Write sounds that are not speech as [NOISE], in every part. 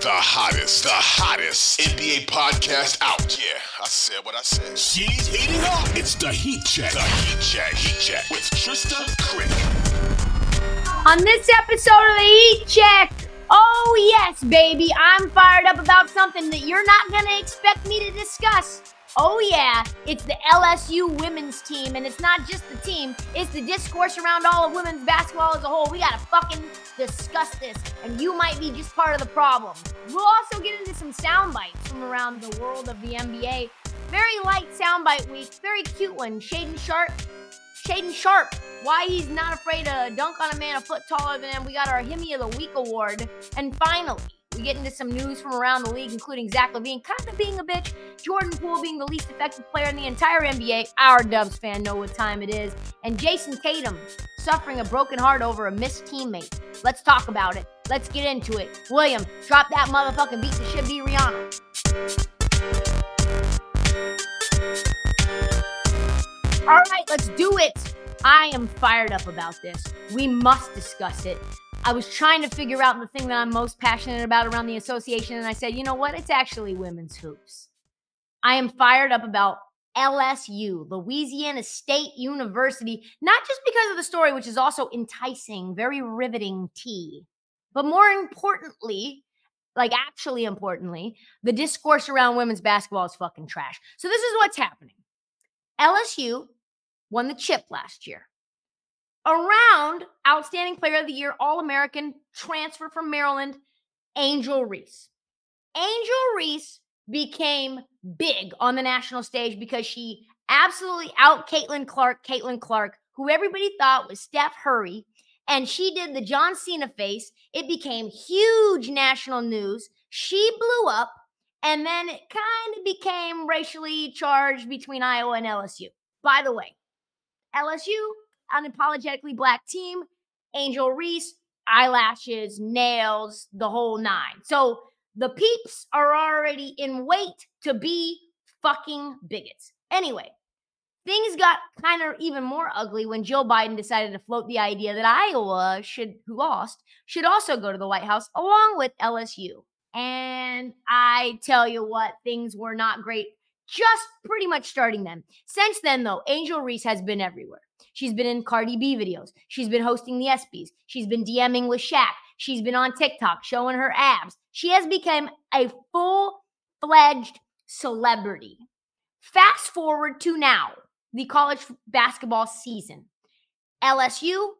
the, hottest, the hottest NBA podcast out. Yeah, I said what I said. She's heating up. It's the Heat Check. The Heat Check, Heat Check with Trysta Krick. On this episode of the Heat Check, oh yes, baby, I'm fired up about something that you're not gonna expect me to discuss. Oh, yeah, it's the LSU women's team, and it's not just the team, it's the discourse around all of women's basketball as a whole. We gotta fucking discuss this, and you might be just part of the problem. We'll also get into some sound bites from around the world of the NBA. Very light soundbite week, very cute one. Shaedon Sharpe, Shaedon Sharpe, why he's not afraid to dunk on a man a foot taller than him. We got our Himmy of the Week award. And finally, we get into some news from around the league, including Zach LaVine kind of being a bitch, Jordan Poole being the least effective player in the entire NBA. Our Dubs fan know what time it is. And Jayson Tatum suffering a broken heart over a missed teammate. Let's talk about it. Let's get into it. William, drop that motherfucking beat that should be Rihanna. All right, let's do it. I am fired up about this. We must discuss it. I was trying to figure out the thing that I'm most passionate about around the association, and I said, you know what? It's actually women's hoops. I am fired up about LSU, Louisiana State University, not just because of the story, which is also enticing, very riveting tea, but more importantly, like actually importantly, the discourse around women's basketball is fucking trash. So this is what's happening. LSU won the chip last year around Outstanding Player of the Year, All American, transfer from Maryland, Angel Reese. Angel Reese became big on the national stage because she absolutely out Caitlin Clark, Caitlin Clark, who everybody thought was Steph Curry. And she did the John Cena face. It became huge national news. She blew up, and then it kind of became racially charged between Iowa and LSU. By the way, LSU unapologetically black team, Angel Reese, eyelashes, nails, the whole nine. So the peeps are already in wait to be fucking bigots. Anyway, things got kind of even more ugly when Joe Biden decided to float the idea that Iowa should, who lost, should also go to the White House along with LSU. And I tell you what, things were not great just pretty much starting then. Since then, though, Angel Reese has been everywhere. She's been in Cardi B videos. She's been hosting the ESPYs. She's been DMing with Shaq. She's been on TikTok showing her abs. She has become a full fledged celebrity. Fast forward to now, the college basketball season. LSU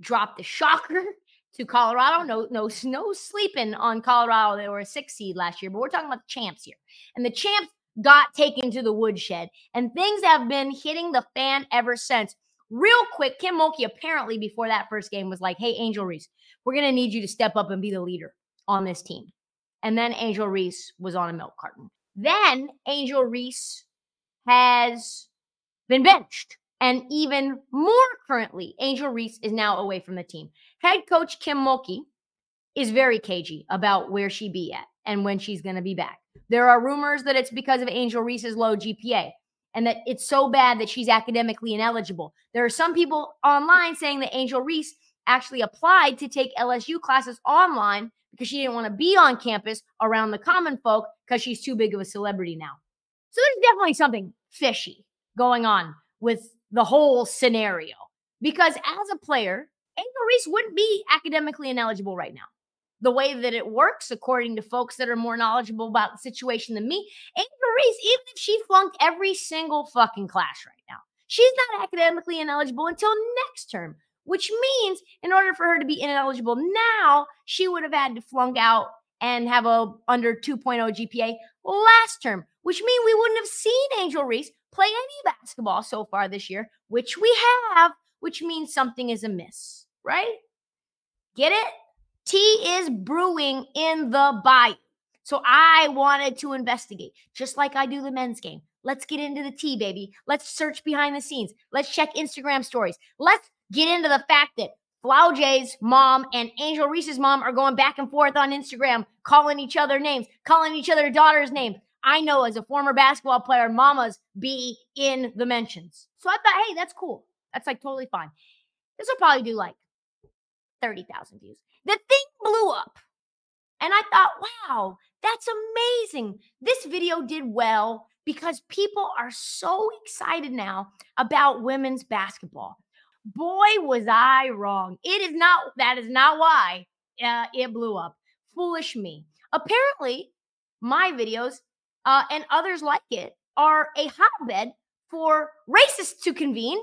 dropped the shocker [LAUGHS] to Colorado. No, no, no sleeping on Colorado. They were a six seed last year, but we're talking about the champs here. And the champs got taken to the woodshed, and things have been hitting the fan ever since. Real quick, Kim Mulkey apparently before that first game was like, "Hey, Angel Reese, we're gonna need you to step up and be the leader on this team." And then Angel Reese was on a milk carton. Then Angel Reese has been benched. And even more currently, Angel Reese is now away from the team. Head coach Kim Mulkey is very cagey about where she be at and when she's going to be back. There are rumors that it's because of Angel Reese's low GPA and that it's so bad that she's academically ineligible. There are some people online saying that Angel Reese actually applied to take LSU classes online because she didn't want to be on campus around the common folk because she's too big of a celebrity now. So there's definitely something fishy going on with the whole scenario because as a player, Angel Reese wouldn't be academically ineligible right now the way that it works, according to folks that are more knowledgeable about the situation than me, Angel Reese, even if she flunked every single fucking class right now, she's not academically ineligible until next term, which means in order for her to be ineligible now, she would have had to flunk out and have a under 2.0 GPA last term, which means we wouldn't have seen Angel Reese play any basketball so far this year, which we have, which means something is amiss, right? Get it? Tea is brewing in the bite. So I wanted to investigate, just like I do the men's game. Let's get into the tea, baby. Let's search behind the scenes. Let's check Instagram stories. Let's get into the fact that Flau'jae's mom and Angel Reese's mom are going back and forth on Instagram, calling each other names, calling each other daughters' names. I know as a former basketball player, mamas be in the mentions. So I thought, hey, that's cool. That's like totally fine. This will probably do like 30,000 views. The thing blew up. And I thought, wow, that's amazing. This video did well because people are so excited now about women's basketball. Boy, was I wrong. It is not, that is not why uh, it blew up. Foolish me. Apparently, my videos uh, and others like it are a hotbed for racists to convene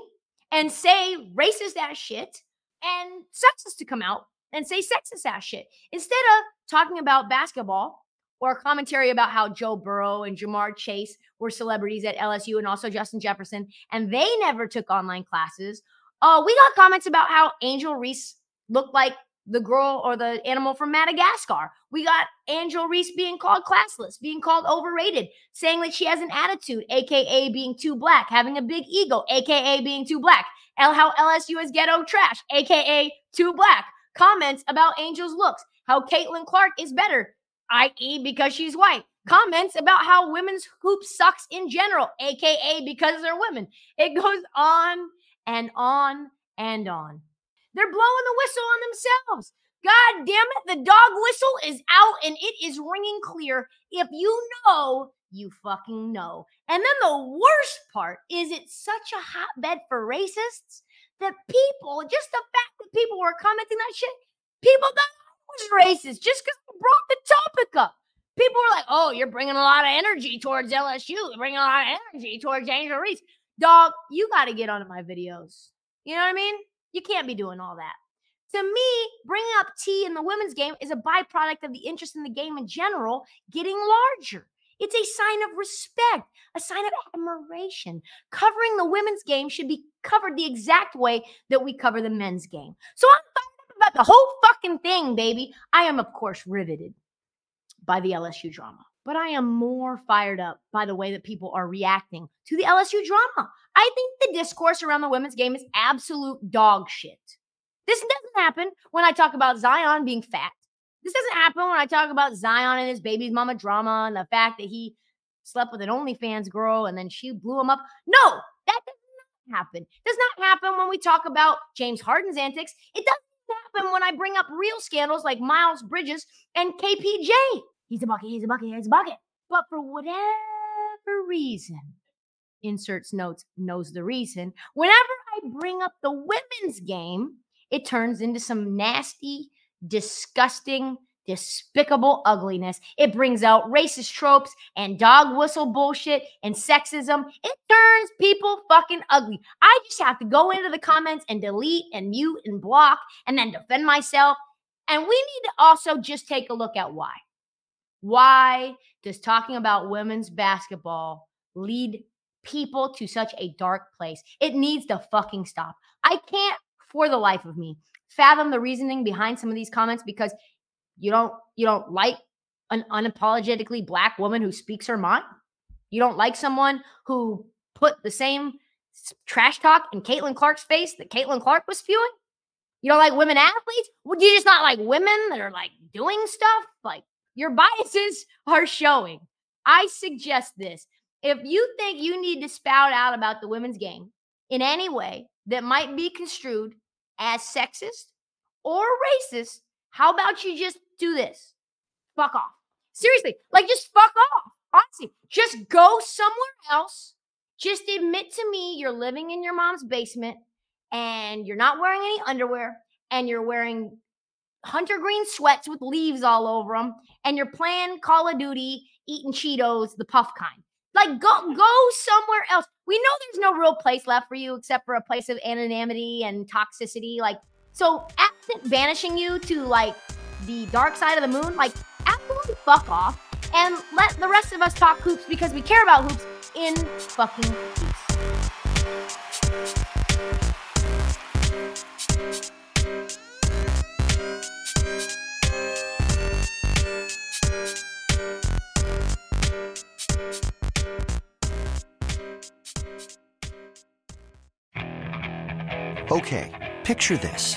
and say racist ass shit and sexists to come out and say sexist ass shit. Instead of talking about basketball or a commentary about how Joe Burrow and Ja'Marr Chase were celebrities at LSU and also Justin Jefferson, and they never took online classes uh, we got comments about how Angel Reese looked like the girl or the animal from Madagascar. We got Angel Reese being called classless, being called overrated, saying that she has an attitude, aka being too black, having a big ego, aka being too black. L how LSU is ghetto trash, aka too black. Comments about Angel's looks, how Caitlin Clark is better, i.e., because she's white. Comments about how women's hoop sucks in general, aka because they're women. It goes on and on and on. They're blowing the whistle on themselves. God damn it, the dog whistle is out and it is ringing clear. If you know, you fucking know. And then the worst part is it's such a hotbed for racists that people, just the fact that people were commenting that shit, people I was racist just because I brought the topic up. People were like, oh, you're bringing a lot of energy towards LSU, you're bringing a lot of energy towards Angel Reese dog, you got to get onto my videos. You know what I mean? You can't be doing all that. To me, bringing up tea in the women's game is a byproduct of the interest in the game in general getting larger. It's a sign of respect, a sign of admiration. Covering the women's game should be covered the exact way that we cover the men's game. So I'm about the whole fucking thing, baby. I am, of course, riveted by the LSU drama but I am more fired up by the way that people are reacting to the LSU drama. I think the discourse around the women's game is absolute dog shit. This doesn't happen when I talk about Zion being fat. This doesn't happen when I talk about Zion and his baby's mama drama and the fact that he slept with an OnlyFans girl and then she blew him up. No, that does not happen. Does not happen when we talk about James Harden's antics. It doesn't happen when I bring up real scandals like Miles Bridges and KPJ. He's a bucket, he's a bucket, he's a bucket. But for whatever reason, inserts notes, knows the reason. Whenever I bring up the women's game, it turns into some nasty, disgusting, despicable ugliness. It brings out racist tropes and dog whistle bullshit and sexism. It turns people fucking ugly. I just have to go into the comments and delete and mute and block and then defend myself. And we need to also just take a look at why. Why does talking about women's basketball lead people to such a dark place? It needs to fucking stop. I can't, for the life of me, fathom the reasoning behind some of these comments because you don't you don't like an unapologetically black woman who speaks her mind. You don't like someone who put the same trash talk in Caitlin Clark's face that Caitlin Clark was spewing. You don't like women athletes? Would you just not like women that are like doing stuff? Like your biases are showing. I suggest this. If you think you need to spout out about the women's game in any way that might be construed as sexist or racist, how about you just do this? Fuck off. Seriously, like just fuck off. Honestly, just go somewhere else. Just admit to me you're living in your mom's basement and you're not wearing any underwear and you're wearing hunter green sweats with leaves all over them, and you're playing Call of Duty, eating Cheetos, the puff kind. Like go go somewhere else. We know there's no real place left for you except for a place of anonymity and toxicity. Like so, absent banishing you to like the dark side of the moon, like absolutely fuck off and let the rest of us talk hoops because we care about hoops in fucking peace. Okay, picture this.